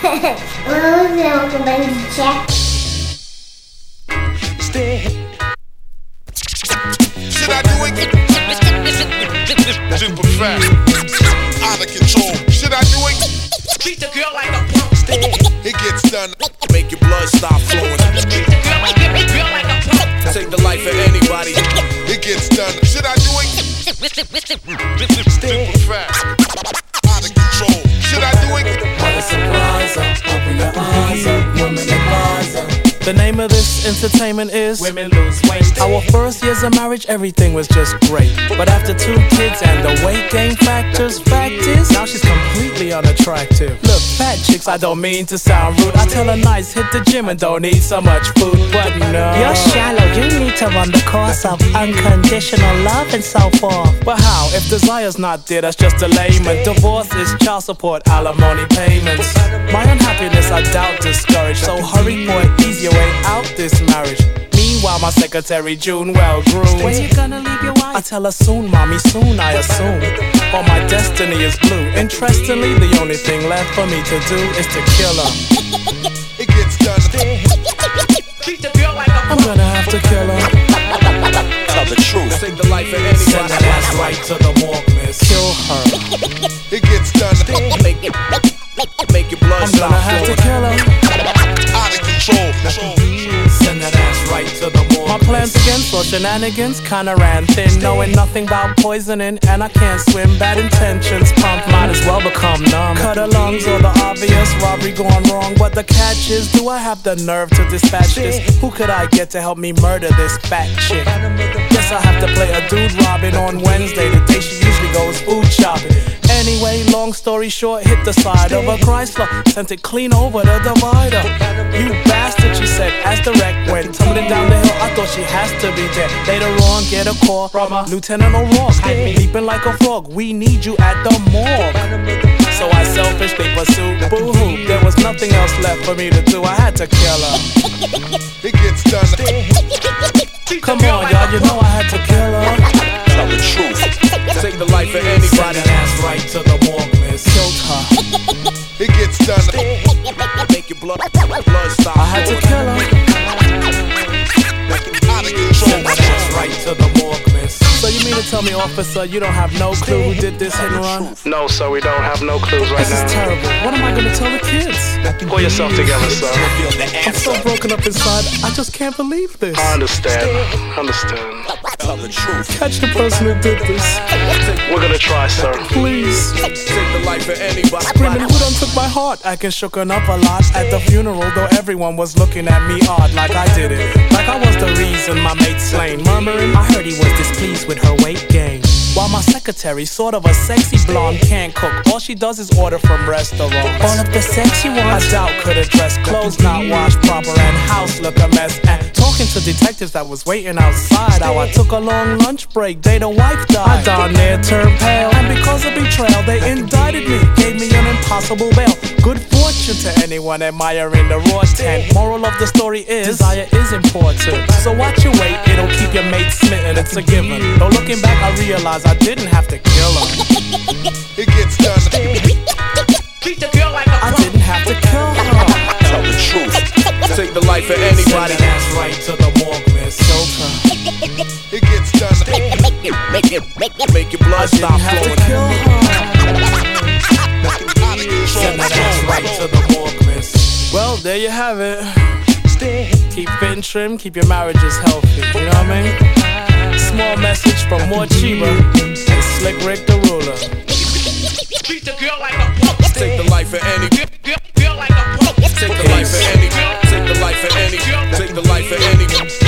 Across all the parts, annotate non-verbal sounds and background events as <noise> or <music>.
Um chefe. Should I do it? Fast. Out of control. Should I do it? Treat girl like a punk. It gets done. Make your blood stop flowing. Take the life of anybody. It gets done. Should I do it? Fast. The name of this entertainment is Women Lose Weight. Our first years of marriage, everything was just great. But after two kids and the weight gain factors, fact is, now she's completely unattractive. Look, fat chicks, I don't mean to sound rude. I tell her nice, hit the gym and don't eat so much food. But no. You're shallow, you need to run the course of unconditional love and so forth. But how? If desire's not there, that's just a layman. Divorce is child support, alimony payments. My unhappiness, I doubt, discouraged. So hurry for an easier way out this marriage. Meanwhile, my secretary June well groomed. When you gonna leave your wife? I tell her soon, mommy, soon, I assume. But my destiny is blue. Interestingly, the only thing left for me to do is to kill her. <laughs> It gets done. Treat the girl like a I'm gonna have to kill her. Tell the truth. Take the life of Send that ass right to the morgue, miss. Kill her. It gets done. Make, make your blood I'm gonna have to kill her. Out of control. Send that ass right to the morgue. My plans against for shenanigans kinda ran thin, knowing nothing about poisoning, and I can't swim. Bad intentions pump, might as well become numb. Cut her lungs or the obvious robbery gone wrong. But the catch is, do I have the nerve to dispatch this? Who could I get to help me murder this fat chick? Guess I have to play a dude Robin on Wednesday, the day she usually goes food shopping. Anyway, long story short, hit the side of a Chrysler, sent it clean over the divider. You bastard, she said, as the wreck went tumbling down the hill. I thought she has to be dead. Later on, get a call from a Lieutenant O'Rourke, leaping like a frog. We need you at the morgue. So I selfishly pursued Boo hoo. There was nothing else left for me to do. I had to kill her. It gets done. Come on, y'all, you know I had to kill her. The truth. Take the life of anybody. ass right to the morgue, miss. Killed her. It gets done. Make your blood, blood stop I had to kill her. To tell me, officer, you don't have no clue who did this hit and run? No, sir, we don't have no clues right This is terrible. What am I gonna tell the kids? Pull yourself together, sir. I'm so broken up inside. I just can't believe this. I understand. Understand. Tell the truth. Catch the person who did this, We're gonna try, sir. please. Take the life of anybody. Screaming, who done took my heart? I can shooken up a lot at the funeral, though everyone was looking at me odd, like I did it, like I was the reason my mate slain. Murmuring, I heard he was displeased with her weight gain. While my secretary, sort of a sexy blonde, can't cook. All she does is order from restaurants. All of the sex you I doubt could address clothes not washed proper and house look a mess. And talking to detectives that was waiting outside. How I took a long lunch break, day the wife died. I darn near turned pale, and because of betrayal, they indicted me, gave me an impossible bail. Good fortune to anyone admiring the raw tent. Moral of the story is desire is important. So watch your weight, it'll keep your mate smitten. It's a given. Though looking back, I realize I didn't have to kill her. <laughs> It gets done. Treat the girl like a I didn't have to kill her. Tell the truth. Take the life of Send anybody. that ass right to the morgue, miss. Killed her. It gets done. Make your blood stop Didn't have to flowing. kill her. Out of control. Send that ass right to the morgue, miss. Well, there you have it. Keep fitting trim, keep your marriages healthy. You know what I mean? Small message from Mochiba and Slick Rick the Ruler. Treat the girl like a punk. Take the life of any. Girl, girl, girl like a punk. Take the life of any. Take the life of any. Take the life of any. Girl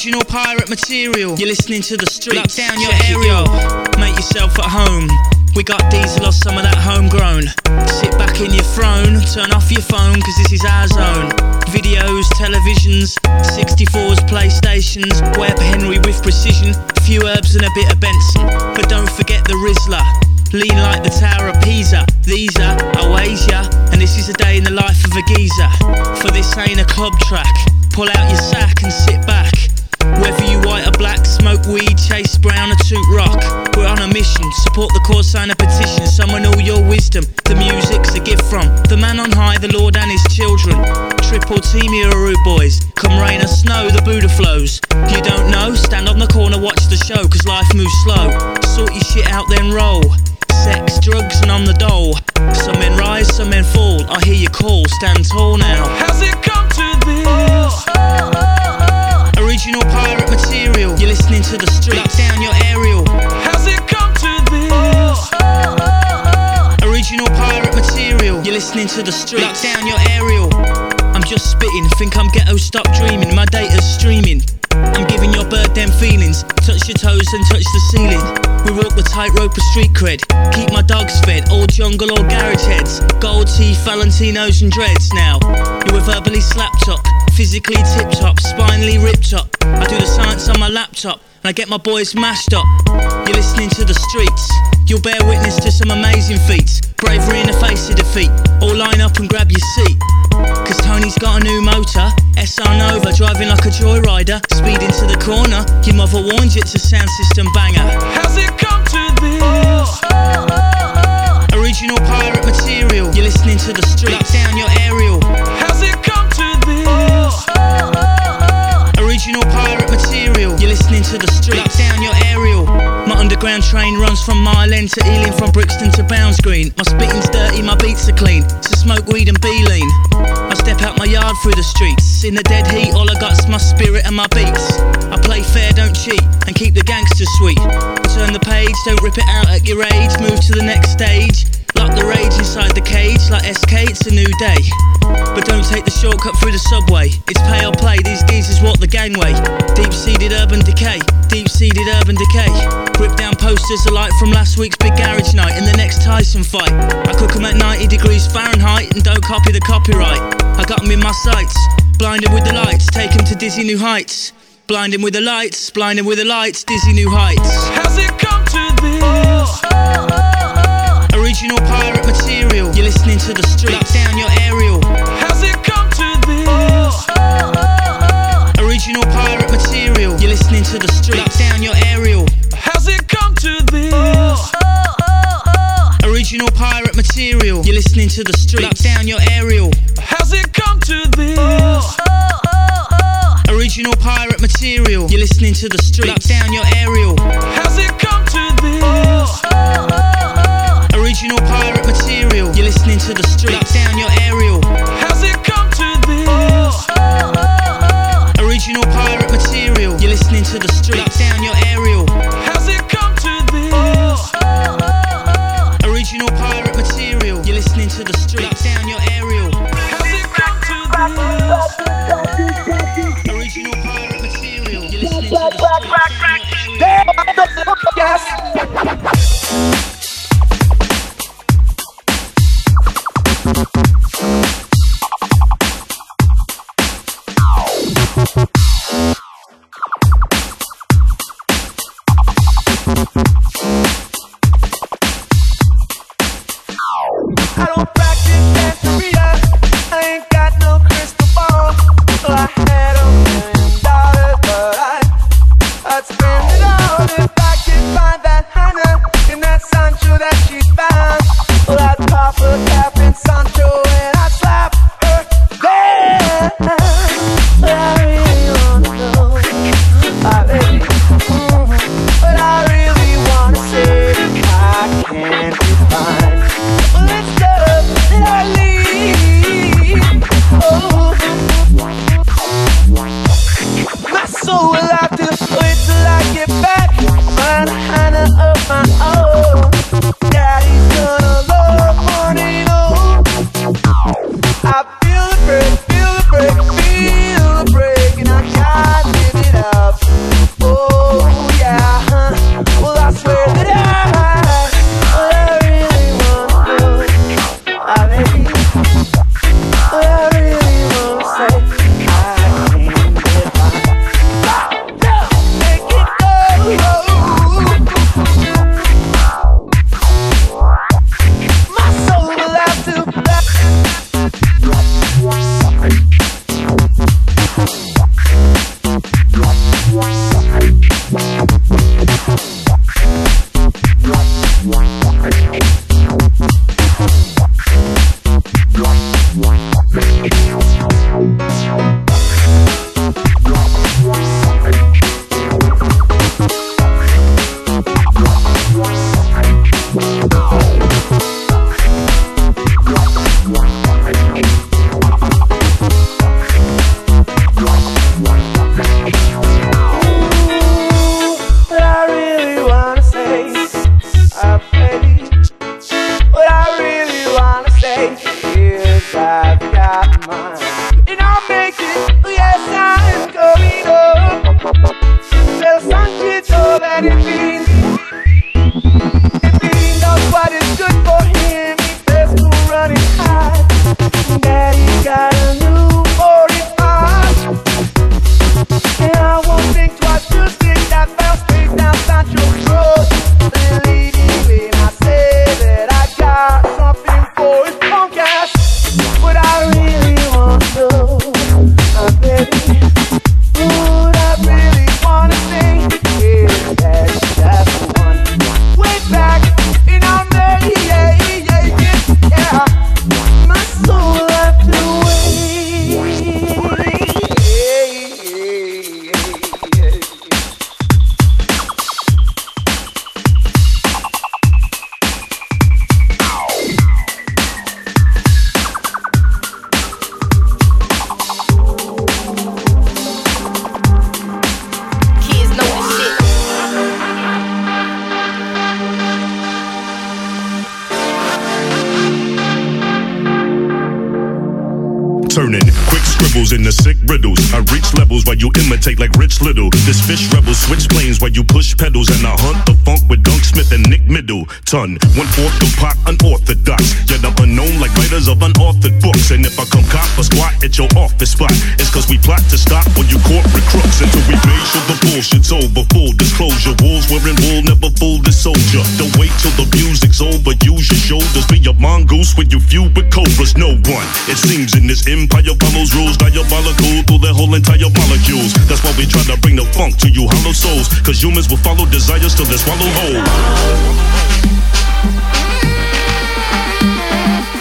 Original pirate material. You're listening to the streets. Lock down your aerial. Make yourself at home. We got diesel or some of that homegrown. Sit back in your throne, turn off your phone, cause this is our zone. Videos, televisions, 64s, PlayStations, Webb Henry with precision, few herbs and a bit of Benson. But don't forget the Rizzler. Lean like the Tower of Pisa. These are Awasia, and this is a day in the life of a geezer. For this ain't a club track. Pull out your sack and sit back. Whether you white or black, smoke weed, chase brown or toot rock. We're on a mission, support the cause, sign a petition, summon all your wisdom. The music's a gift from the man on high, the Lord and his children. Triple team here, rude boys. Come rain or snow, the Buddha flows. You don't know? Stand on the corner, watch the show, cause life moves slow. Sort your shit out, then roll. Sex, drugs, and on the dole. Some men rise, some men fall. I hear you call, stand tall now. How's it come to this? Oh, oh, oh. Original pirate material. You're listening to the streets. Lock down your aerial. How's it come to this? Oh, oh, oh, original pirate material. You're listening to the streets. Lock down your aerial. I'm just spitting. Think I'm ghetto. Stop dreaming. My data's streaming. I'm giving your bird them feelings. Touch your toes and touch the ceiling. We walk the tightrope of street cred. Keep my dogs fed. All jungle or garage heads. Gold teeth, Valentinos and dreads. Now you were verbally slapped up, physically tip top, spinally ripped up. I do the science on my laptop. And I get my boys mashed up. You're listening to the streets. You'll bear witness to some amazing feats. Bravery in the face of defeat. All line up and grab your seat. Cause Tony's got a new motor. SR Nova driving like a joyrider. Speed into the corner. Your mother warned you it's a sound system banger. How's it come to this? Original pirate material. You're listening to the streets. Lock down your aerial. How's it come to this? Original pirate material. You're listening to the streets. Lock down your aerial. My underground train runs from Mile End to Ealing, from Brixton to Bounds Green. My spitting's dirty, my beats are clean. Smoke weed and be lean. I step out my yard through the streets. In the dead heat, all I got's my spirit and my beats. I play fair, don't cheat, and keep the gangsters sweet. Turn the page, don't rip it out at your age. Move to the next stage. Lock the rage inside the cage, like SK, it's a new day. But don't take the shortcut through the subway. It's pay or play, these geezers walk the gangway. Deep seated urban decay, deep seated urban decay. Rip down posters alike from last week's big garage night and the next Tyson fight. I cook 'em at 90 degrees Fahrenheit and don't copy the copyright. I got 'em in my sights, blinded with the lights, take 'em to dizzy new heights. Blinding with the lights, blinding with the lights, dizzy new heights. Has it come to this? Oh, oh, oh. Original pirate material. You're listening to the street. Lock down your aerial. Has it come to this? Oh, oh, oh, original pirate material. You're listening to the street. Lock down your aerial. Has it come to this? Original pirate material. You're listening to the street. Lock down your aerial. Has it come to this? Original pirate material. You're listening to the street. Lock down your aerial. Has it come to this? Original pirate material. You're listening to the street. Lock down your aerial. Has it come to this? Original pirate material. You're listening to the street. Lock down your aerial. Has it come to this? Original pirate material. You're listening to the street. Lock down your aerial. Has it come to this? Middleton. One fourth pot, unorthodox. Yet I'm unknown like writers of unauthored books. And if I come cop a squat at your office spot, it's cause we plot to stop when you corporate crooks. Until we made sure the bullshit's over. Full disclosure. Wolves wearing wool never fool the soldier. Don't wait till the music's over. Use your shoulders. Be a mongoose when you feud with cobras. No one. It seems in this empire follows rules diabolical through their whole entire molecules. That's why we try to bring the funk to you hollow souls. Cause humans will follow desires till they swallow whole. Thank you.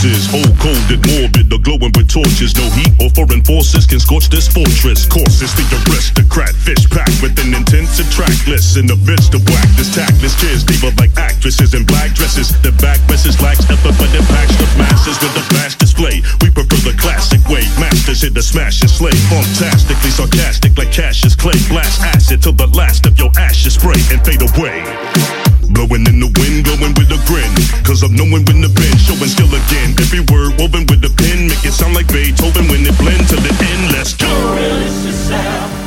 Old, cold, and morbid, the glowing with torches. No heat or foreign forces can scorch this fortress. Courses, the aristocrat, fish packed with an intensive track list. In the midst of whack, this tactless kids, diva like actresses in black dresses. The back message lacks effort, but impacts the masses with a flash display. We prefer the classic way. Masters hit the smash and slay. Fantastically sarcastic like Cassius Clay. Blast acid till the last of your ashes spray and fade away. Blowing in the wind, glowing with a grin. Cause I'm knowing when the pen, showing still again. Every word woven with a pen, make it sound like Beethoven when it blend to the end. Let's go.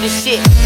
This shit.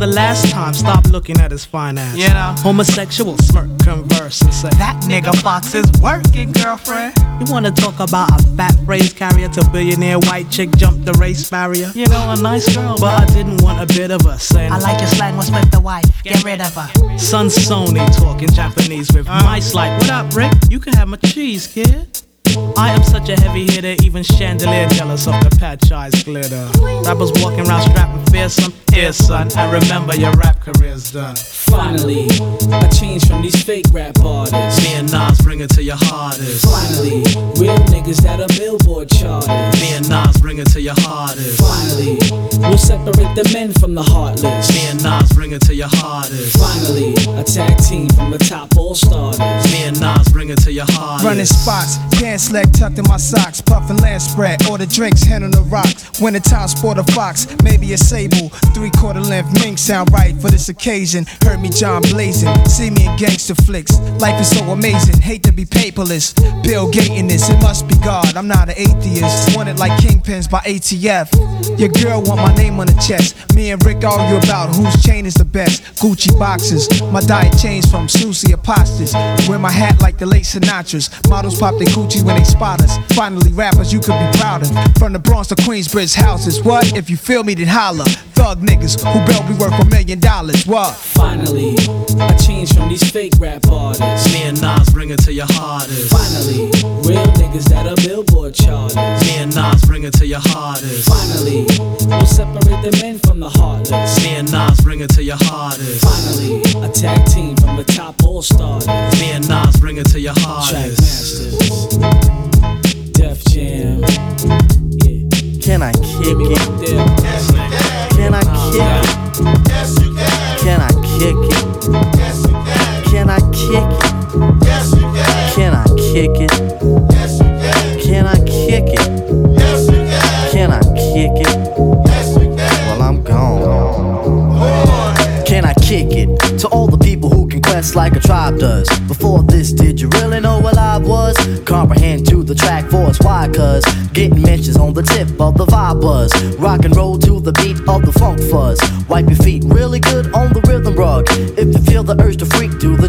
The last time, stop looking at his finance. You know. Homosexual smirk, converse, and say, That nigga Fox is working, girlfriend. You wanna talk about a fat phrase carrier to billionaire white chick jump the race barrier? You know, a nice girl, but I didn't want a bit of her saying, I like your slang, what's with the wife? Get rid of her. Son Sony talking Japanese with uh. mice like, What up, Rick? You can have my cheese, kid. I am such a heavy hitter, even chandelier jealous of the patch eyes glitter. Rappers walking around strapping fearsome. Here, son, I remember your rap career's done. Finally, I changed from these fake rap artists. Me and Nas bring it to your hardest. Finally, real niggas that are Billboard charters. Me and Nas bring it to your hardest. Finally, we'll separate the men from the heartless. Me and Nas bring it to your hardest. Finally, a tag team from the top all starters. Me and Nas bring it to your hardest. Running spots, pants leg tucked in my socks, puffin' land spread, order drinks, hand on the rocks. Winter time, sport a fox, maybe a sable, three quarter length mink sound right for this occasion. Heard me John blazing, see me in gangster flicks. Life is so amazing, hate to be paperless. Bill Gating this, it must be God. I'm not an atheist, wanted like kingpins by ATF. Your girl want my name on the chest. Me and Rick argue about whose chain is the best. Gucci boxes, my diet changed from Susie Apostas. Wear my hat like the late Sinatra's. Models pop their Gucci when they spot us. Finally, rappers you could be proud of. From the Bronx to Queensbridge houses. What? If you feel me, then holla. Thug niggas who belt be worth a million dollars. What? Finally, I changed from these fake rap artists. Me and Nas bring it to your hardest. Finally, real niggas that are billboard charters. Me and Nas bring it to your hardest. Finally, we'll separate the men from the heartless. Me and Nas bring it to your hardest. Finally, a tag team from the top all stars. Me and Nas bring it to your hardest. Track masters, Def Jam. Yeah. Can I kick it? Can I kick it? Yes, you can. Can I kick it? Yes, you can. Can I kick it? Yes, you can. Can I kick it? Yes, you can. Can I kick it? Yes, you can. Can I kick it? Yes, you can. Well, I'm gone. Can I kick it? To all the quest like a tribe does. Before this, did you really know what I was? Comprehend to the track force, why? Cause getting mentions on the tip of the vibe buzz. Rock and roll to the beat of the funk fuzz. Wipe your feet really good on the rhythm rug. If you feel the urge to freak, do the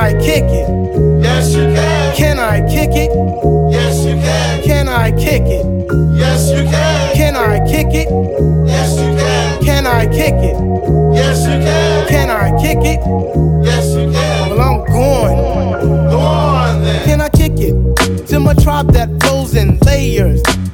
I kick it? Yes, you can. Can I kick it? Yes, you can. Can I kick it? Yes, you can. Can I kick it? Yes, you can. Can I kick it? Yes, you can. Can I kick it? Yes, you can. Well, I'm going. Go on then. Can I kick it? To my tribe that flows in layers.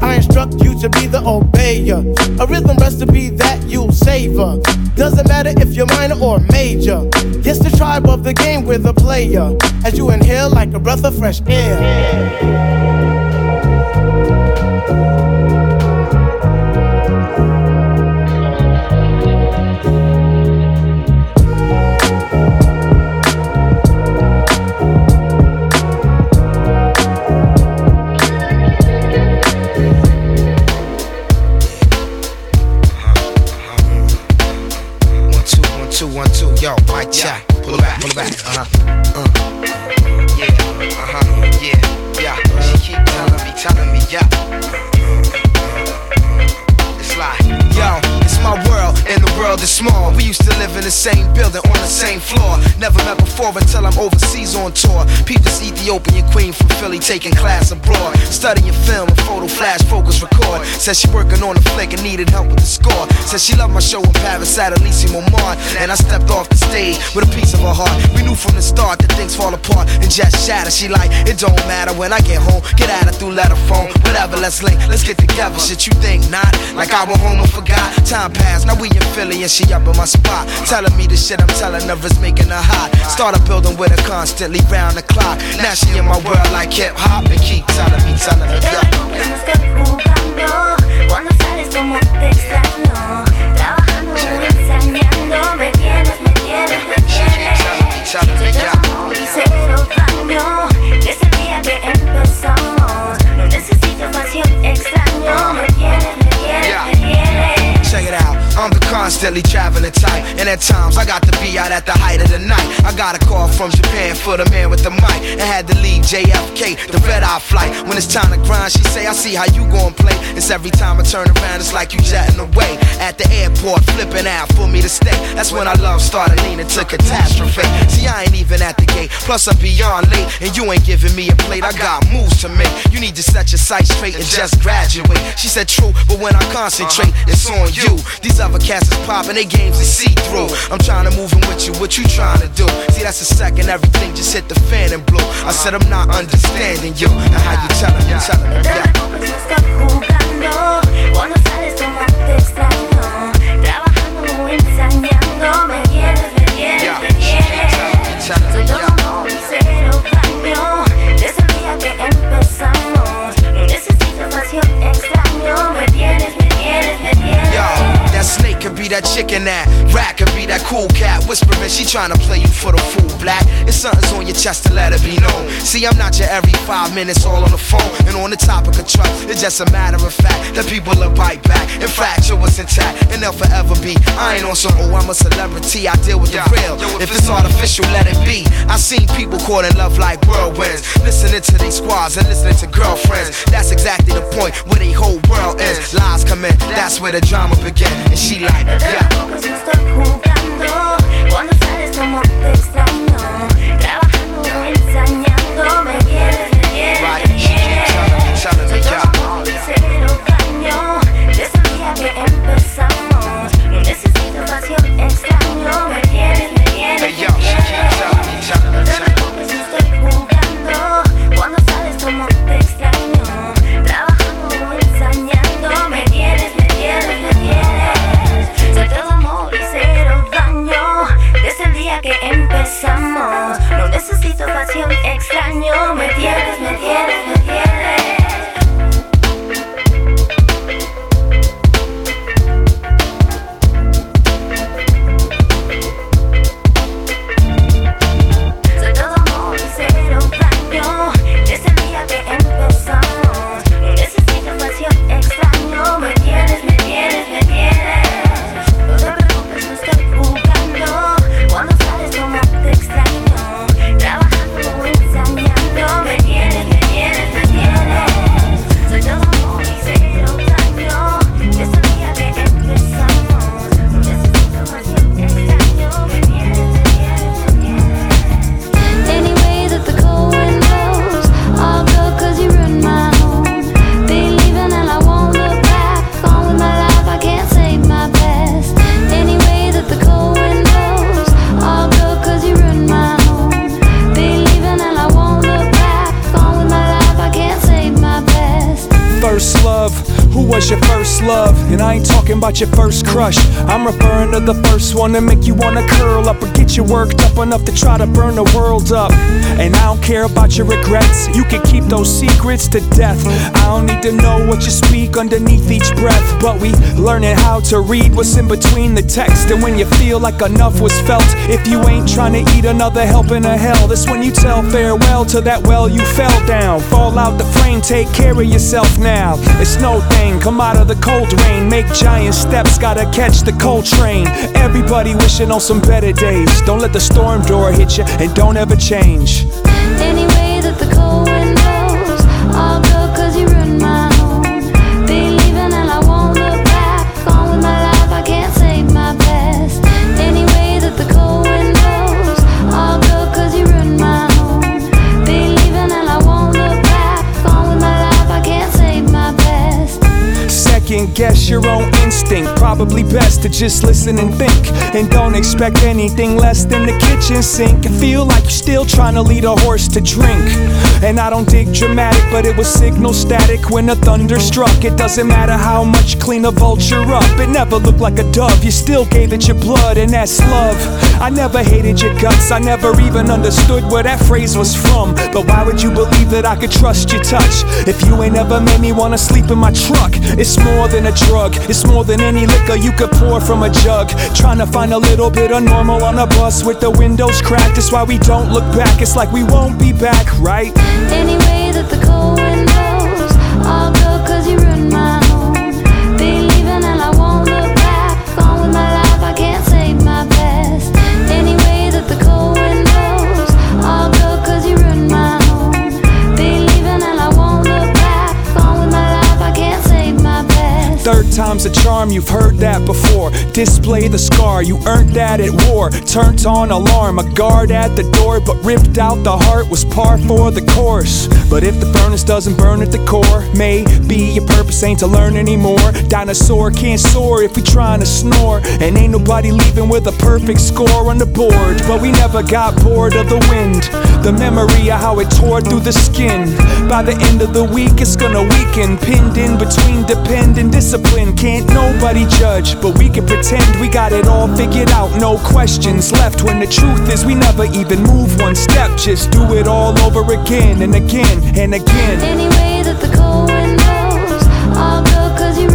I instruct you to be the obeyer. A rhythm recipe that you'll savor. Doesn't matter if you're minor or major. Yes, the tribe of the game with a player. As you inhale like a breath of fresh air. Taking Said she working on a flick and needed help with the score. Said she loved my show in Paris at Elysium Mart. And I stepped off the stage with a piece of her heart. We knew from the start that things fall apart and just shatter. She like, it don't matter when I get home. Get at her through letter phone. Whatever, let's link, let's get together. Shit, you think not? Like I went home and forgot. Time passed, now we in Philly and she up in my spot. Telling me the shit I'm telling her is making her hot. Started building with her constantly round the clock. Now she in my world like hip hop and keep telling me, telling me, yeah. Jugando Cuando sales como te extraño constantly traveling type. And at times I got to be out at the height of the night. I got a call from Japan for the man with the mic. And had to leave JFK, the red eye flight. When it's time to grind, she say, I see how you gon' play. It's every time I turn around, it's like you jetting away. At the airport, flipping out for me to stay. That's when our love started leaning to catastrophe. See, I ain't even at the gate. Plus, I'm beyond late. And you ain't giving me a plate. I got moves to make. You need to set your sights straight and just graduate. She said, True, but when I concentrate, uh-huh. it's on you. These other cats is popping, they games is see through. I'm trying to move in with you, what you trying to do? See, that's the second everything just hit the fan and blew. I said, I'm not understanding you. Now, how you telling me, me, yeah. Could be that chicken that rat could be that cool cat whispering. She tryna play you for the fool black. It's something's on your chest to let it be known. See i'm not your every five minutes all on the phone and on the topic of trust. It's just a matter of fact that people will bite back and fracture what's intact and they'll forever be. I ain't on some oh i'm a celebrity. I deal with the real. If it's artificial let it be. I seen people caught in love like whirlwinds listening to these squads and listening to girlfriends. That's exactly the point where the whole world ends lies come in that's where the drama begins and she like yeah Estoy jugando cuando sales como te extraño Trabajando, ensañando Me quieres, me quieres, extraño Me tienes, curl up enough to try to burn the world up. And I don't care about your regrets. You can keep those secrets to death. I don't need to know what you speak underneath each breath. But we learning how to read what's in between the text. And when you feel like enough was felt, if you ain't trying to eat another helping of hell, that's when you tell farewell to that well you fell down. Fall out the frame, take care of yourself now. It's no thing, come out of the cold rain, make giant steps, gotta catch the cold train. Everybody wishing on some better days. Don't let the storm door hit you and don't ever change. Any way that the cold wind blows, I'll go 'cause you ruined my home. Been leaving and I won't look back. On with my life, I can't save my best. Any way that the cold wind blows, I'll go 'cause you ruined my home. Been leaving and I won't look back. On with my life, I can't save my best. Second guess your own instinct. Probably best to just listen and think. And don't expect anything less than the kitchen sink. I feel like you're still trying to lead a horse to drink. And I don't dig dramatic, but it was signal static when the thunder struck. It doesn't matter how much clean a vulture up. It never looked like a dove. You still gave it your blood, and that's love. I never hated your guts. I never even understood where that phrase was from. But why would you believe that I could trust your touch? If you ain't ever made me wanna sleep in my truck, it's more than a drug. It's more than any liquor you could pour from a jug. Trying to find a little bit of normal on a bus with the windows cracked. That's why we don't look back. It's like we won't be back, right? Any way that the cold wind blows, time's a charm, you've heard that before. Display the scar, you earned that at war. Turned on alarm, a guard at the door, but ripped out the heart was par for the course. But if the furnace doesn't burn at the core, maybe your purpose ain't to learn anymore. Dinosaur can't soar if we trying to snore. And ain't nobody leaving with a perfect score on the board. But we never got bored of the wind. The memory of how it tore through the skin. By the end of the week, it's gonna weaken. Pinned in between depend and Can't nobody judge, but we can pretend we got it all figured out. No questions left when the truth is we never even move one step. Just do it all over again and again and again. Any way that the cold wind blows, I'll go 'cause you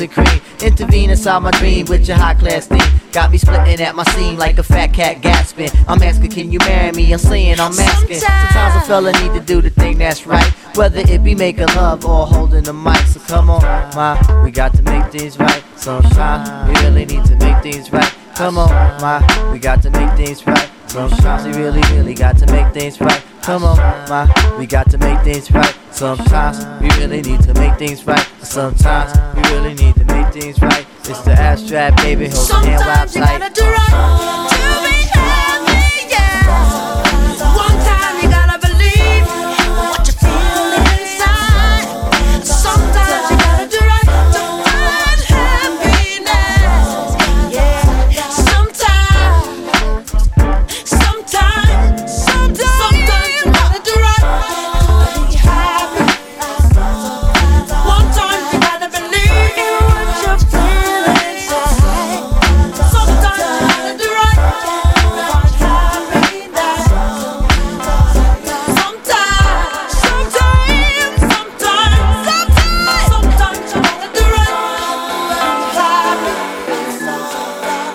and cream. Intervene inside my dream with your high class thing. Got me splitting at my seam like a fat cat gasping. I'm asking, can you marry me? I'm saying, I'm asking. Sometimes a fella need to do the thing that's right. Whether it be making love or holding the mic. So come on, ma, we got to make things right. Sometimes we really need to make things right. Come on, ma, we got to make things right. Sometimes we really, really got to make things right. Come on, my, we got to make things right. Sometimes we really need to make things right. Sometimes we really need to make things right. It's the abstract, baby. Hold the hand while Sometimes you gotta do right to be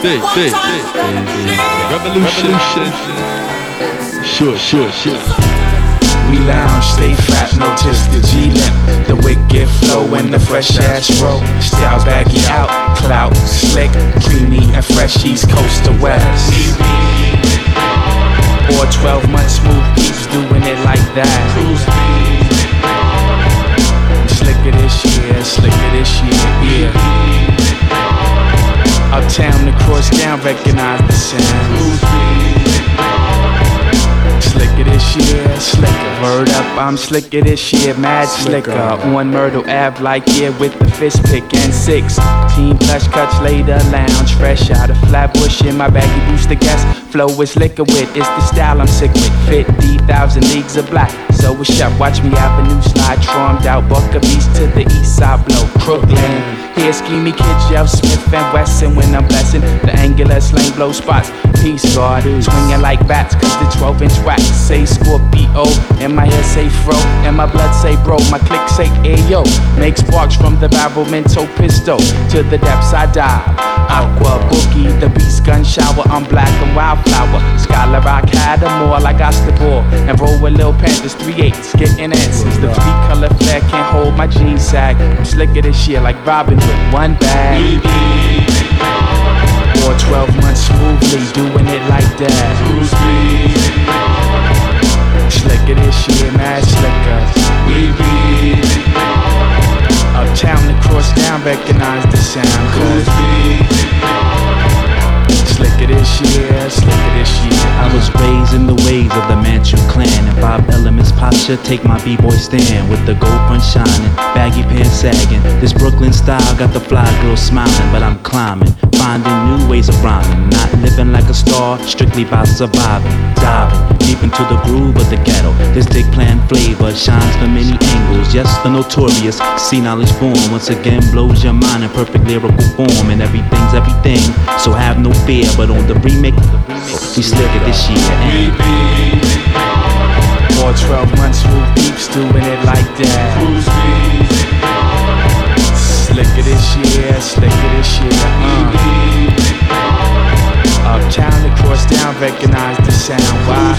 This, this, this is revolution. Sure, sure, sure. We lounge, stay fat, notice the G-limp. The wicked flow and the fresh ass roll. Styles baggy out, clout, slick, creamy and fresh East Coast to West. Or 12 months smooth keeps doing it like that. Slicker this year, slicker this year, yeah. Uptown, the cross down, recognize the sound. Slicker this year, slicker. Word up, I'm slicker this year, mad slicker. On Myrtle Ave, like yeah, with the fist pick and six. Team plush cuts later, lounge, fresh out of Flatbush in my baggy booster gas. Flow is liquor with, it's the style I'm sick with. 50,000 leagues of black. So it's up, watch me Avenue slide, trummed out, Bucker Beast to the east side blow. Crooklyn, here schemy kids yell Smith and Wesson when I'm blessing. The angular slang blow spots. Peace guard, swinging like bats, cause the 12 inch wax say Scorpio. And my head say fro, and my blood say bro. My click say ayo. Make sparks from the barrel, mental pistol. To the depths I dive. Aqua bookie, the beast gun shower. I'm black and wildflower. Scholar rock had them all like I the ball. And roll with Lil Panthers, 3 eights, getting answers. The three color flare can't hold my jeans sag. I'm slicker this year like Robin with one bag. Or 12 months smoothly, doing it like that. Slicker this year, mad slicker. Uptown, the cross down, recognize the sound. Slicker this year, slicker this year. I was raised in the ways posture. Take my b-boy stand with the gold front shining, baggy pants sagging. This Brooklyn style got the fly girl smiling, but I'm climbing, finding new ways of rhyming. Not living like a star, strictly by surviving, diving deep into the groove of the ghetto. This dick plan flavor shines from many angles. Yes, the notorious, C knowledge born once again blows your mind in perfect lyrical form, and everything's everything. So have no fear, but on the remake, we slicker this year. Or 12 months smooth beeps, doing it like that. Slicker this year, slicker this year. Uh. Uptown, the cross down, recognize the sound. Why?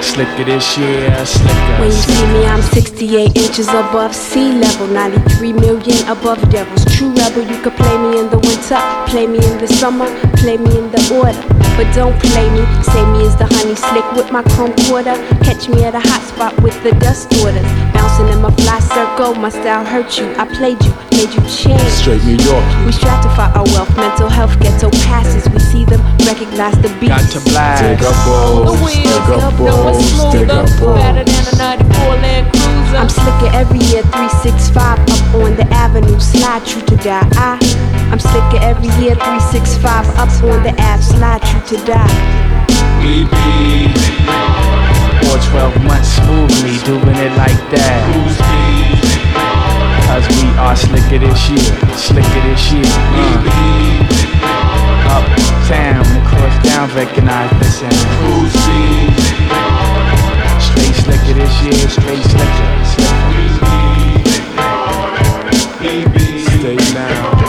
Slicker this year, slicker. When you see me, I'm 68 inches above sea level, 93 million above devils. True rebel, you could play me in the winter, play me in the summer, play me in the order. But don't play me, say me as the honey slick with my chrome quarter. Catch me at a hot spot with the dust orders. Bouncing in my fly circle, my style hurt you. I played you, made you change. Straight New York. We stratify our wealth, mental health, ghetto passes. We see them, recognize the beats. Got to blast. Dig up balls, dig up balls, dig up Better than a 94 Land Cruiser. I'm slicker every year, 365 up on the avenue, slide you to die. I, I'm slicker every year, 365 up on the app, slide you to die. Or 12 months smoothly, doing it like that. Cause we are slicker this year, slicker this year. Uh. Uptown, the cross down, recognize the sound. Straight slicker this year, straight slicker, Stay down.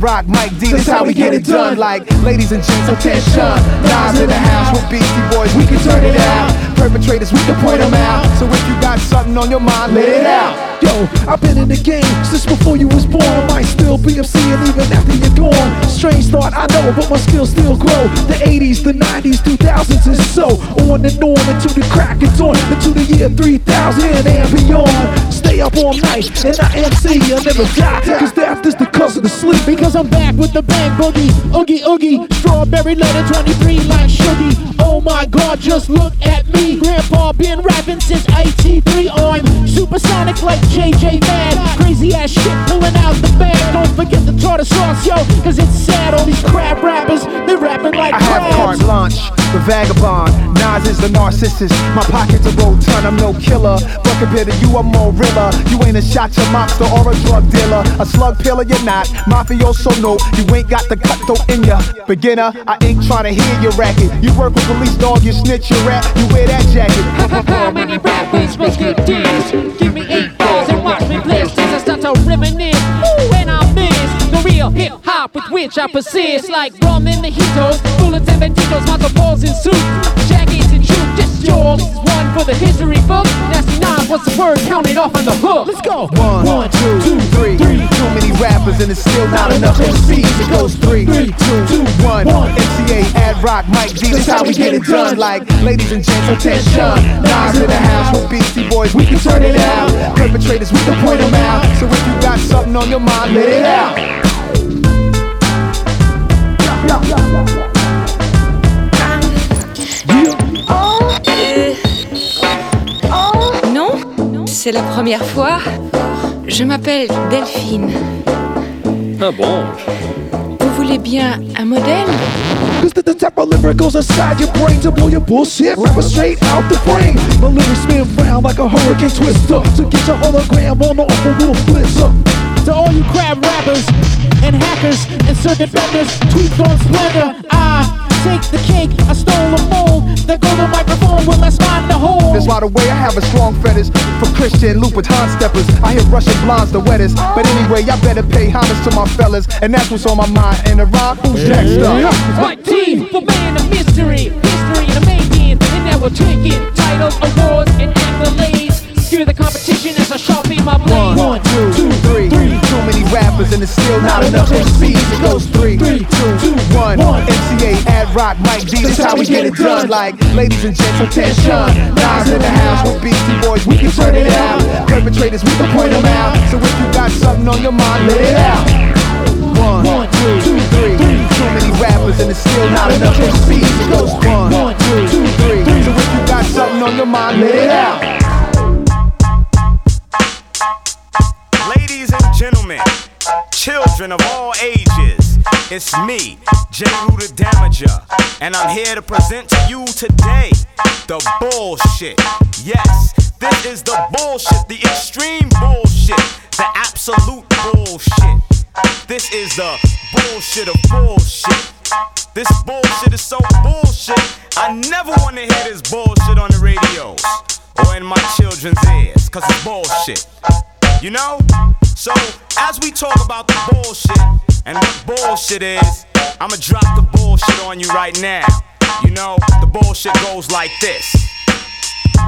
Rock, Mike D. This how we get it done. Like ladies and gents, attention. Nas in the house with Beastie Boys. We can turn it out. Perpetrators, we can point them out. So if you got something on your mind, let it out. Yo, I've been in the game since before you was born. Might still be MCing even after you're gone. Strange thought, I know, but my skills still grow. The 80s, the 90s, 2000s is so on and on until the crack is on, until the year 3000 and beyond. Stay up all night and I MC, I never die. Cause death is the cause of the sleep. Because I'm back with the bang boogie, oogie oogie, strawberry letter 23 like Shuggie. Oh my god, just look at me. Grandpa been rapping since 83. I'm supersonic like JJ Fad. Crazy ass shit pulling out the bag. Don't forget the tartar sauce, yo, cause it's sad. All these crab rappers, they rapping like I have crabs. carte blanche, the vagabond. Nas is the narcissist. My pockets are roll ton, I'm no killer. But compared to you, I'm more realer. You ain't a shot your mobster or a drug dealer. A slug pillar, you're not. Mafioso, no. You ain't got the cutthroat in ya. Beginner, I ain't trying to hear your racket. You work with police dog, you snitch your rap, you wear that jacket. How many rappers must get dissed? Give me eight balls and watch me blitz as I start to reminisce. Ooh, and I miss the real hip hop with which I persist. Like rum in the hitos, bullets and banditos, mazo balls in suit. Yours. This is one for the history book. Nasty nine, what's the word? Count it off on the hook. Let's go. One, two, three. Too many rappers and it's still not enough MCs. It goes three, two, one. MCA, Ad Rock, Mike D. That's how we get it done. Like, ladies and gents, attention. Nas in the house with Beastie Boys. We can turn it out. Perpetrators, we can point them out. So if you got something on your mind, let it out. Non, c'est la première fois. Je m'appelle Delphine. Ah bon Vous voulez bien un modèle? Cause the, the type of liver goes inside your brain to blow your bullshit rapper straight out the brain. My liver spin round like a hurricane twister to get your hologram on the awful little blitzer. To all you crab rappers and hackers and circuit benders, tweet on splendor. I take the cake, I stole a mold. The golden microphone will let's find the hole. That's why the way I have a strong fetish for Christian Louboutin steppers. I hear Russian blondes the wettest. But anyway, y'all better pay homage to my fellas. And that's what's on my mind. And the rhyme, who's next up? White team, the man of mystery, history in the making, and now we're taking titles, awards, and accolades. Secure the competition as I sharpen my blade. One, two, three. Too many rappers and it's still not enough MCs. It goes three, two, one. MCA, Ad Rock, Mike D. That's how we get it done. Like, ladies and gents, attention. Nas in the house with Beastie Boys. We can turn it out. Perpetrators, we can point them out. So if you got something on your mind, let it out. One, two, three. Too many rappers and it's still not enough MCs. It goes one, two, three. So if you got something on your mind, let it out. Children of all ages, it's me, J. Roo the Damager, and I'm here to present to you today the bullshit. Yes, this is the bullshit, the extreme bullshit, the absolute bullshit. This is the bullshit of bullshit. This bullshit is so bullshit, I never wanna hear this bullshit on the radios or in my children's ears, cause it's bullshit. You know? So, as we talk about the bullshit and what bullshit is, I'ma drop the bullshit on you right now. You know, the bullshit goes like this.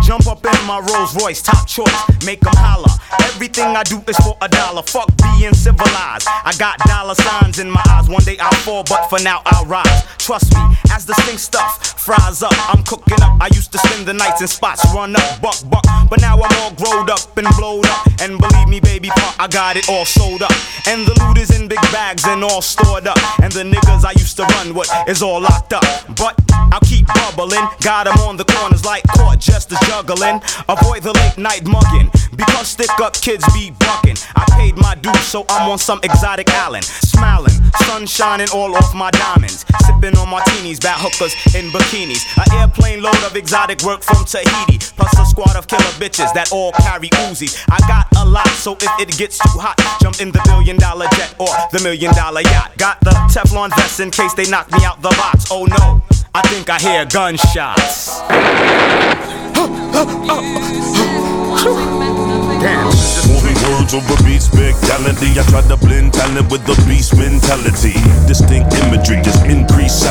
Jump up in my Rolls Royce, top choice, make 'em holler. Everything I do is for a dollar. Fuck being civilized. I got dollar signs in my eyes. One day I'll fall, but for now I'll rise. Trust me, as the stink stuff fries up, I'm cooking up. I used to spend the nights in spots, run up, buck, buck. But now I'm all growed up and blowed up. And believe me, baby, I got it all sold up. And the loot is in big bags and all stored up. And the niggas I used to run with is all locked up. But I'll keep bubbling. Got 'em on the corners like court just juggling. Avoid the late night mugging. Because stick up kids be bucking. I paid my dues, so I'm on some exotic island. Smiling, sun shining all off my diamonds. Sipping on martinis, bat hookers in bikinis. An airplane load of exotic work from Tahiti. Plus a squad of killer bitches that all carry Uzis. I got a lot, so if it gets too hot, jump in the billion dollar jet or the million dollar yacht. Got the Teflon vest in case they knock me out the box. Oh no, I think I hear gunshots. Moving words over beats, big. I try to blend talent with the beast mentality. Distinct imagery, just increased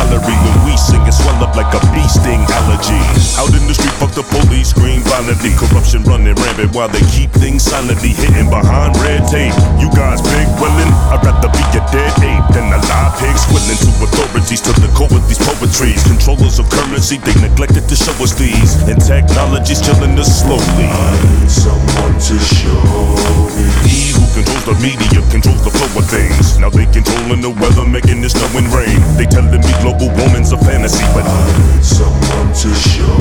violently. Corruption running rampant while they keep things silently hidden behind red tape. You guys big willing? I'd rather be a dead ape than a live pig squilling to authorities to the core with these poetries. Controllers of currency, they neglected to show us these. And technology's killing us slowly. I need someone to show me. Controls the media controls the flow of things. Now they controlling the weather, making it snow and rain. They telling me global warming's a fantasy, but I need someone to show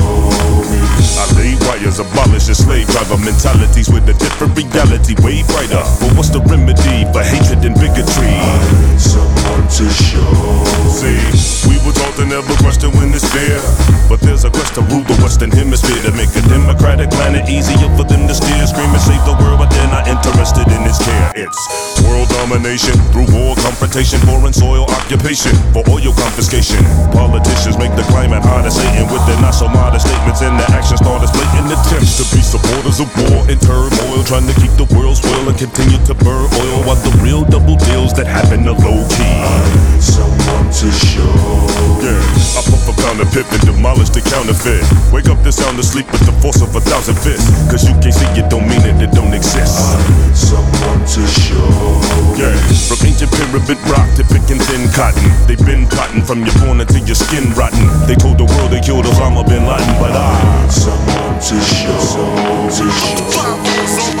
me. I lay wires, abolish the slave driver mentalities with a different reality, way brighter. But what's the remedy for hatred and bigotry? I need someone to show See, we were taught to never question when it's fair. But there's a quest to rule the Western Hemisphere to make a democratic planet easier for them to steer. Scream and save the world, but they're not interested in its care. It's world domination through war, confrontation, foreign soil occupation for oil confiscation. Politicians make the climate hot as Satan with their not so modest statements and their actions start as blatant attempts to be supporters of war and turmoil, trying to keep the world spoiled and continue to burn oil while the real double deals that happen are low key. Someone to show. Yeah, I puff a pound of pip and demolish the counterfeit. Wake up the sound asleep with the force of a thousand fists. Cause you can't see it, don't mean it, it don't exist. Uh, someone to show. Yeah, from ancient pyramid rock to picking thin cotton. They've been plotting from your born until your skin rotten. They told the world they killed Osama bin Laden, but I. Someone to show. To Give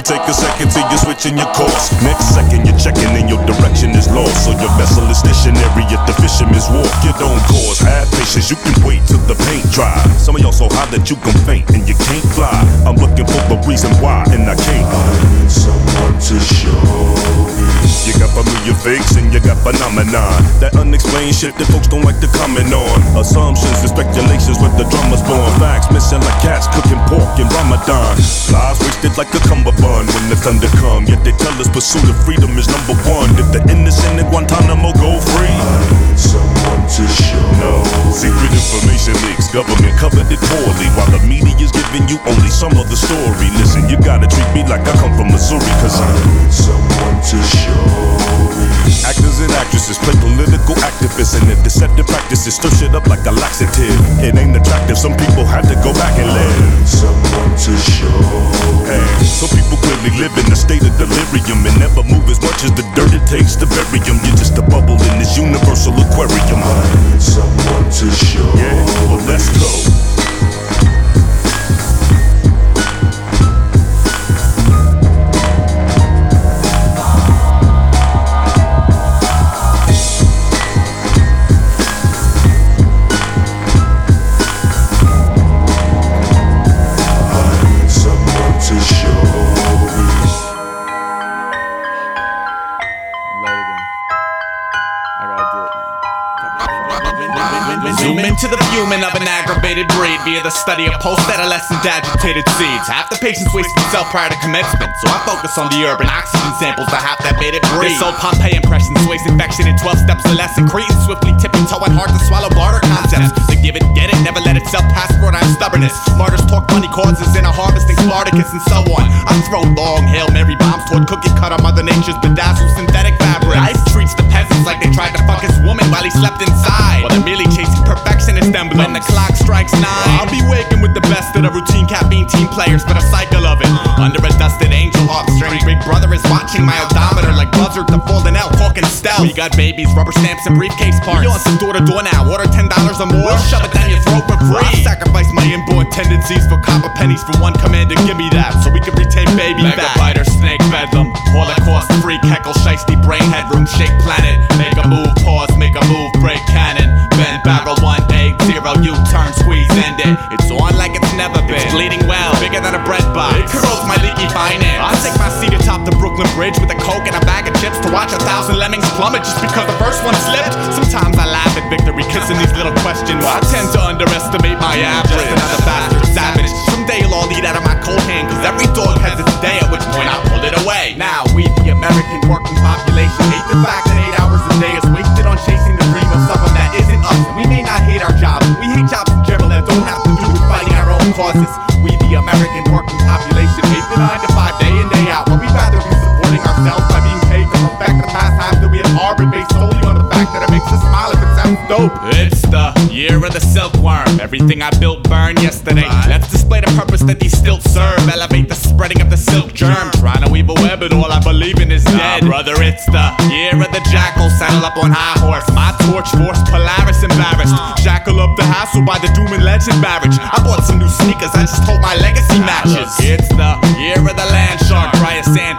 only take a second till you're switching your course. Next second, you're checking and your direction is lost. So your vessel is stationary at the fisherman's wharf. You don't cause, have patience, you can wait till the paint dry. Some of y'all so high that you can faint and you can't fly. I'm looking for the reason why, and I can't. I need someone to show me. You got familiar fakes and you got phenomenon. That unexplained shit that folks don't like to comment on. Assumptions and speculations where the drama's born. Facts missing like cats cooking pork in Ramadan. Lies wasted like a cummerbund when the thunder come. Yet they tell us pursuit of freedom is number one. Did the innocent in Guantanamo go free? Someone to show. No. Secret information leaks. Government covered it poorly. While the media is giving you only some of the story. Listen, you gotta treat me like I come from Missouri. Cause I need someone to show. Actors and actresses play political activists and the deceptive practices stir shit up like a laxative. It ain't attractive, some people had to go back and live. Someone to show. Hey, some people clearly live in a state of delirium and never move as much as the dirt it takes to bury them. You're just a bubble in this universal aquarium. I need someone to show. Yeah, well, let's go. Into the fuming of an aggravated breed via the study of post-adolescent agitated seeds. Half the patients waste themselves prior to commencement, so I focus on the urban oxygen samples, the half that made it breathe. This old Pompeii impression sways infection in 12 steps or less, and swiftly tipping toeing hard to swallow barter concepts. To give it, get it, never let itself pass for I'm stubbornness. Martyrs talk money causes in a harvesting Spartacus and so on. I throw long Hail Mary bombs toward cookie cutter Mother Nature's bedazzled synthetic fabric. Life treats the peasants like they tried to fuck his woman while he slept inside. While they're merely chasing perfectionist emblems. When the clock strikes nine, I'll be waking with the best of the routine caffeine team players for the cycle of it. Under a dusted angel harp string, Big Brother is watching my odometer like buzzard to falling out, talking stealth. We got babies, rubber stamps, and briefcase parts. We on some door to door now. Order ten dollars or more. We'll shove it down your throat for free. I sacrifice my inborn tendencies for copper pennies for one commander. Give me that, so we can retain baby back. Biter, snake bedlam, Holocaust, freak, heckle, shiesty, brain, headroom, shake planet. Make a move, pause, make a move, break cannon. It. It's on like it's never been. It's bleeding well, bigger than a bread box. It corrodes my leaky finance. I take my seat atop the Brooklyn Bridge with a coke and a bag of chips to watch a thousand lemmings plummet just because the first one slipped. Sometimes I laugh at victory, kissing these little question marks. I tend to underestimate my average. Just another bastard savage. Someday you'll all eat out of my cold hand, cause every dog has its day, at which point I pull it away. Now, we, the American working population, hate the fact that eight causes. We, the American working population, hate the nine to five day in, day out, but we'd rather be supporting ourselves by being paid to perfect the pastimes that we have harbored based solely on the fact that it makes us smile if it sounds dope. It's the year of the silkworm. Everything I built burned yesterday. Let's display the purpose that these stilts serve. Elevate the spreading of the silk germ. Trying to weave a web, and all I believe in is dead. brother, it's the year of the jackal. Saddle up on high horse. My torch force Polaris embarrassed. Shackle up the hassle by the doom and legend marriage. I bought some new sneakers, I just hope my legacy matches. It's the year of the land shark, dry sand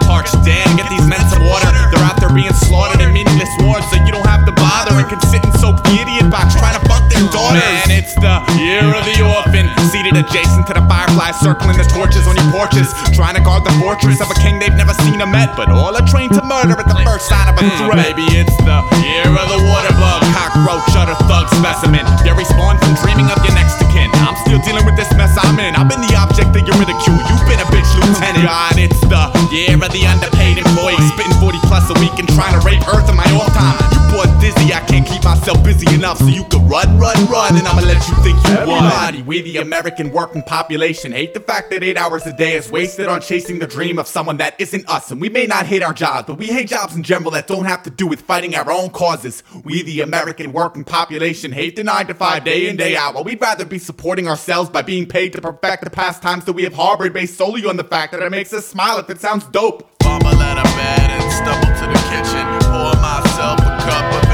the year of the orphan, seated adjacent to the fireflies, circling the torches on your porches, trying to guard the fortress of a king they've never seen or met, but all are trained to murder at the first sign of a threat. Maybe it's the year of the water bug, cockroach, shutter thug specimen. They respawn from dreaming of your next of kin. I'm still dealing with this mess I'm in. I've been the object of your ridicule. You've been a bitch, lieutenant. God, it's the year of the underpaid employee, spitting 40 plus a week and trying to rape Earth in my off time. You keep myself busy enough so you can run, run, run, and I'ma let you think you won. Everybody, we the American working population hate the fact that eight hours a day is wasted on chasing the dream of someone that isn't us. And we may not hate our jobs, but we hate jobs in general that don't have to do with fighting our own causes. We the American working population hate the nine to five day in day out. While we'd rather be supporting ourselves by being paid to perfect the pastimes that we have harbored based solely on the fact that it makes us smile if it sounds dope. Fumble out of bed and stumble to the kitchen. Pour myself a cup of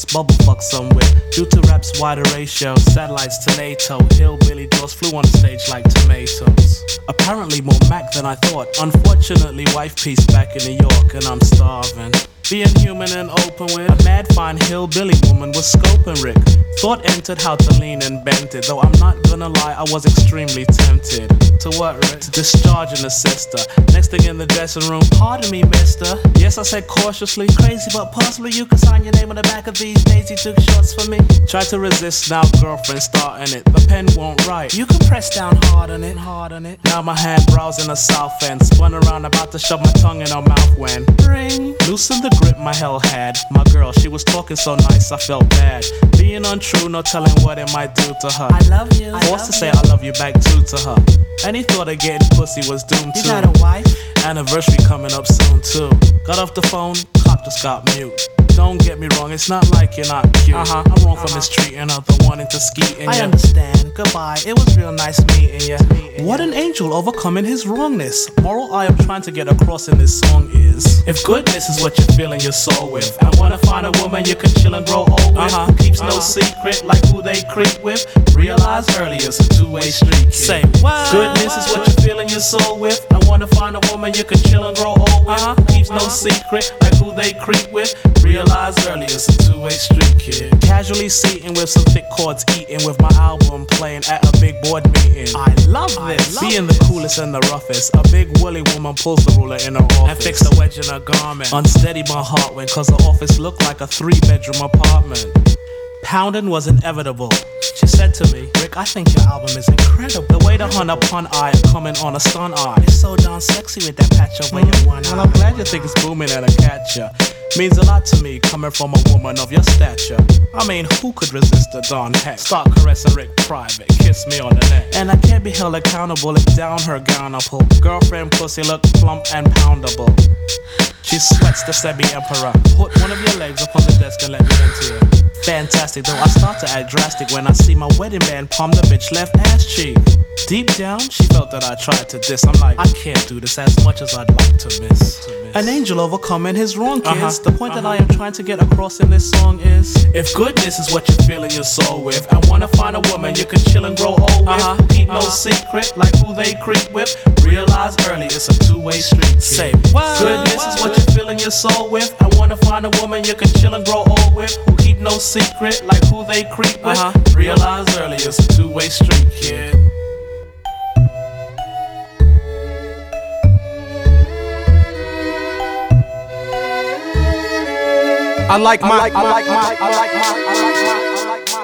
in West somewhere. Due to rap's wider ratio, satellites to NATO, hillbilly doors flew on stage like tomatoes. Apparently more Mac than I thought. Unfortunately, wife piece back in New York, and I'm starving. Being human and open with a mad fine hillbilly woman was scoping Rick. Thought entered how to lean and bent it. Though I'm not gonna lie, I was extremely tempted. To what, Rick? To discharge an sister. Next thing in the dressing room, pardon me, mister. Yes, I said cautiously, crazy, but possibly you can sign your name on the back of these Daisy Duke shorts for me. Try to resist now, girlfriend starting it. The pen won't write. You can press down hard on it, hard on it. Now my hand browsing the south end, spun around, about to shove my tongue in her mouth when ring. Loosen the grip my hell had. My girl, she was talking so nice, I felt bad. Being untrue, no telling what it might do to her. I love you. Forced to say I love you back too to her. Any thought of getting pussy was doomed You to. got a wife? Anniversary coming up soon too. Got off the phone, clock just got mute. Don't get me wrong, it's not like you're not cute. Uh-huh. I'm wrong for uh-huh. mistreating her, for wanting to ski in I ya. understand. Goodbye. It was real nice meeting you. What an angel overcoming his wrongness. Moral I am trying to get across in this song is if goodness is what you're filling your soul with, I uh-huh. uh-huh. wanna find a woman you can chill and grow old with. Who keeps no secret like who they creep with. Realize early it's a two-way street. Kid. Say what? Goodness is what you're filling your soul with. I wanna find a woman you can chill and grow old with. Who keeps no secret like who they creep with. Realize early it's a two-way street, kid. Casually seating with some thick chords, eating with my album playing at a big board meeting. I love this. Being the coolest and the roughest, a big woolly woman pulls the ruler in her office and fix a wedge in her garment. Unsteady my heart when, cause the office looked like a three-bedroom apartment. Pounding was inevitable. She said to me, Rick, I think your album is incredible. The way the hun upon eye coming on a stun eye. It's so darn sexy with that patch over your one eye. Well, I'm glad you think it's booming and I catch ya. Means a lot to me coming from a woman of your stature. I mean, who could resist a darn Heck? Start caressing Rick private, kiss me on the neck. And I can't be held accountable if down her gown I pull. Girlfriend pussy look plump and poundable. She sweats the semi-emperor. Put one of your legs upon the desk and let me enter. Fantastic, though I start to act drastic when I see my wedding band palm the bitch left ass cheek. Deep down, she felt that I tried to diss. I'm like, I can't do this as much as I'd like to miss. An angel overcoming his wrong, kids. Uh-huh, The point that I am trying to get across in this song is if goodness is what you're filling your soul with, and wanna find a woman you can chill and grow old with, Uh-huh, keep no secret like who they creep with. Realize early it's a two-way street. Say what? Goodness is what you're filling your soul with. I wanna find a woman you can chill and grow old with, who keep no secret like who they creep with. Uh-huh. Realize early it's a two-way street, kid. I like my, I like my, I like my, I like my,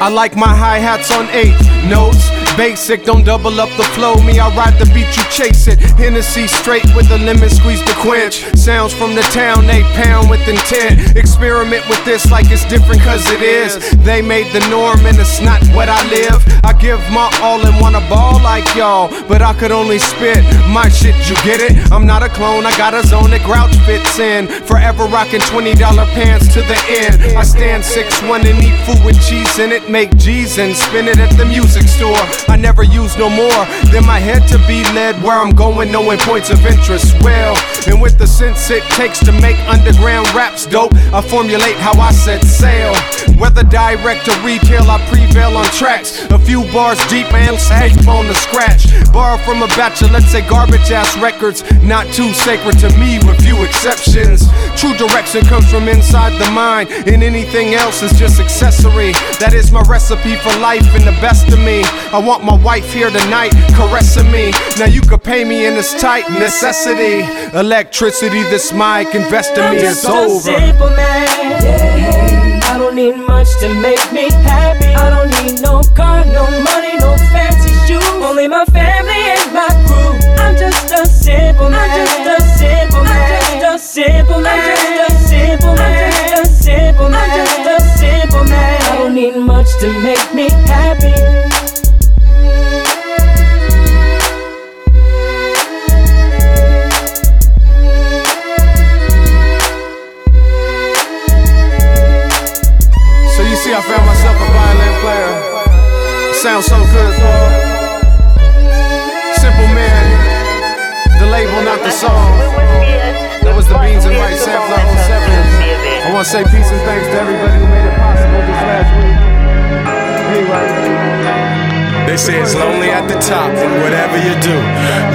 I like my hi hats on eight notes. Basic, don't double up the flow. Me, I ride the beat, you chase it. Hennessy straight with the lemon squeeze the quench. Sounds from the town, they pound with intent. Experiment with this like it's different, cause it is. They made the norm and it's not what I live. I give my all and wanna ball like y'all, but I could only spit my shit, you get it? I'm not a clone, I got a zone that grouch fits in. Forever rocking $20 pants to the end. I stand six 6'1 and eat food with cheese in it, make G's and spin it at the music store. I never use no more than my head to be led where I'm going, knowing points of interest well. And with the sense it takes to make underground raps dope, I formulate how I set sail. Whether direct or retail, I prevail on tracks. A few bars deep, man, sag on the scratch. Borrow from a bachelor, let's say garbage ass records. Not too sacred to me, with few exceptions. True direction comes from inside the mind, and anything else is just accessory. That is my recipe for life and the best of me. I want my wife here tonight, caressing me. Now you could pay me in this tight necessity. Electricity, this mic, invest in I'm me, just it's a over. simple man. I don't need much to make me happy. I don't need no car, no money, no fancy shoes. Only my family and my crew. I'm just a simple man. I'm just a simple man. I'm just a simple man. I'm just a simple man. I'm just a simple man. I'm just a simple man. I don't need much to make me happy. Sounds so good. Simple man. The label, not the song. That was the Beans and Rice Sampler 07. I want to say peace and thanks to everybody who made it possible this last week. They say it's lonely at the top, and whatever you do,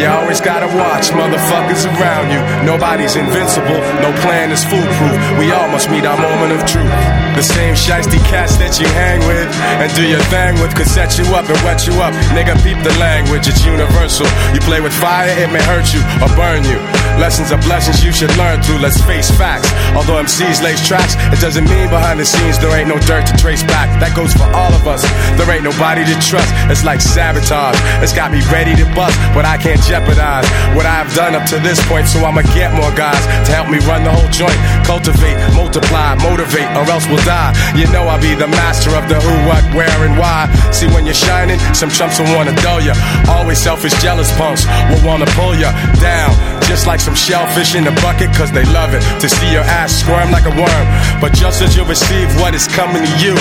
you always gotta watch motherfuckers around you. Nobody's invincible, no plan is foolproof. We all must meet our moment of truth. The same shiesty cats that you hang with and do your thing with could set you up and wet you up. Nigga, peep the language, it's universal. You play with fire, it may hurt you or burn you. Lessons are blessings you should learn through, let's face facts. Although MCs lace tracks, it doesn't mean behind the scenes there ain't no dirt to trace back. That goes for all of us. There ain't nobody to trust. Like sabotage. It's got me ready to bust, but I can't jeopardize what I've done up to this point. So I'ma get more guys to help me run the whole joint. Cultivate, multiply, motivate, or else we'll die. You know I'll be the master of the who, what, where, and why. See when you're shining, some chumps will wanna dull ya. Always selfish, jealous punks will wanna pull ya down. Just like some shellfish in a bucket, cause they love it. To see your ass squirm like a worm. But just as you receive what is coming to you,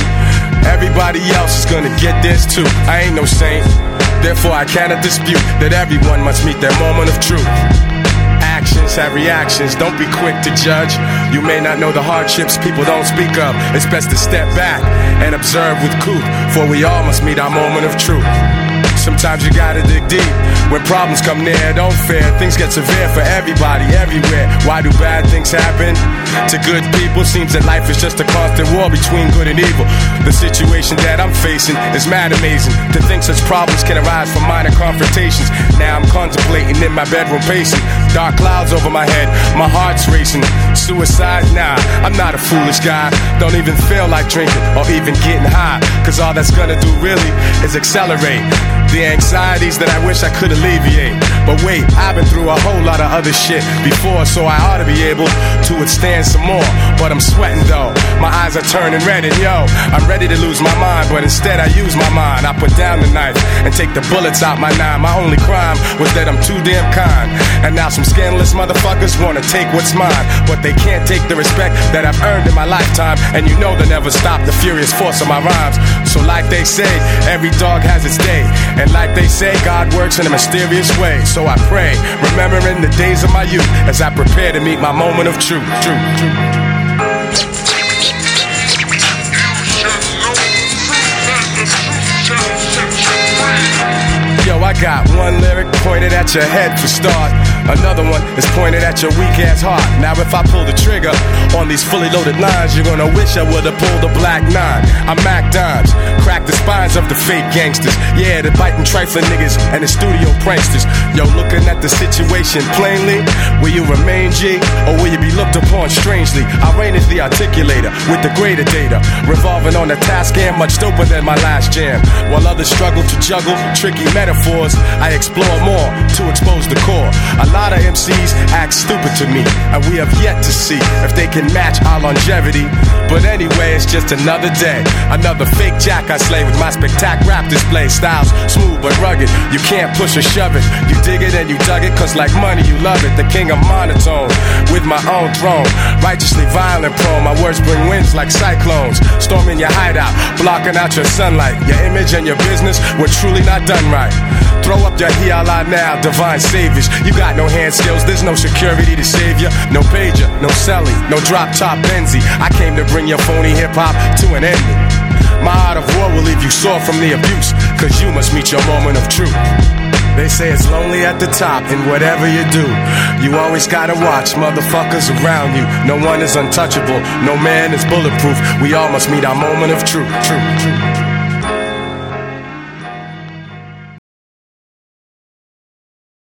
everybody else is gonna get this too. I ain't no saint. Therefore, I cannot dispute that everyone must meet their moment of truth. Actions have reactions, don't be quick to judge. You may not know the hardships people don't speak of. It's best to step back and observe with couth, for we all must meet our moment of truth. Sometimes you gotta dig deep. When problems come near, don't fear. Things get severe for everybody, everywhere. Why do bad things happen to good people? Seems that life is just a constant war between good and evil. The situation that I'm facing is mad amazing. To think such problems can arise from minor confrontations. Now I'm contemplating in my bedroom pacing. Dark clouds over my head, my heart's racing. Suicide? Nah, I'm not a foolish guy. Don't even feel like drinking or even getting high. Cause all that's gonna do really is accelerate The anxieties that I wish I could alleviate. But wait, I've been through a whole lot of other shit before, so I ought to be able to withstand some more. But I'm sweating though, my eyes are turning red, and yo, I'm ready to lose my mind, but instead I use my mind. I put down the knife and take the bullets out my nine. My only crime was that I'm too damn kind. And now some scandalous motherfuckers wanna take what's mine, but they can't take the respect that I've earned in my lifetime. And you know they'll never stop the furious force of my rhymes. So, like they say, every dog has its day. And like they say, God works in a mysterious way. So I pray, remembering the days of my youth as I prepare to meet my moment of truth. Truth. Yo, I got one lyric pointed at your head for start. Another one is pointed at your weak ass heart. Now, if I pull the trigger on these fully loaded lines, you're gonna wish I would've pulled a black nine. I'm Mac Dimes, crack the spines of the fake gangsters. Yeah, the biting trifling niggas and the studio pranksters. Yo, looking at the situation plainly, will you remain G or will you be looked upon strangely? I reign as the articulator with the greater data, revolving on a task and much doper than my last jam. While others struggle to juggle tricky metaphors, I explore more to expose the core. A lot of MCs act stupid to me, and we have yet to see if they can match our longevity. But anyway, it's just another day, another fake jack I slay with my spectac rap display. Styles smooth but rugged, you can't push or shove it. You dig it and you dug it, cause like money, you love it. The king of monotone, with my own throne. Righteously violent prone, my words bring winds like cyclones. Storming your hideout, blocking out your sunlight. Your image and your business were truly not done right. Throw up your hiala now, divine saviors. You got no hand skills, there's no security to save you. No pager, no celly, no drop top Benzie. I came to bring your phony hip hop to an end. My art of war will leave you sore from the abuse, cause you must meet your moment of truth. They say it's lonely at the top, and whatever you do, you always gotta watch motherfuckers around you. No one is untouchable, no man is bulletproof. We all must meet our moment of truth. Truth, truth.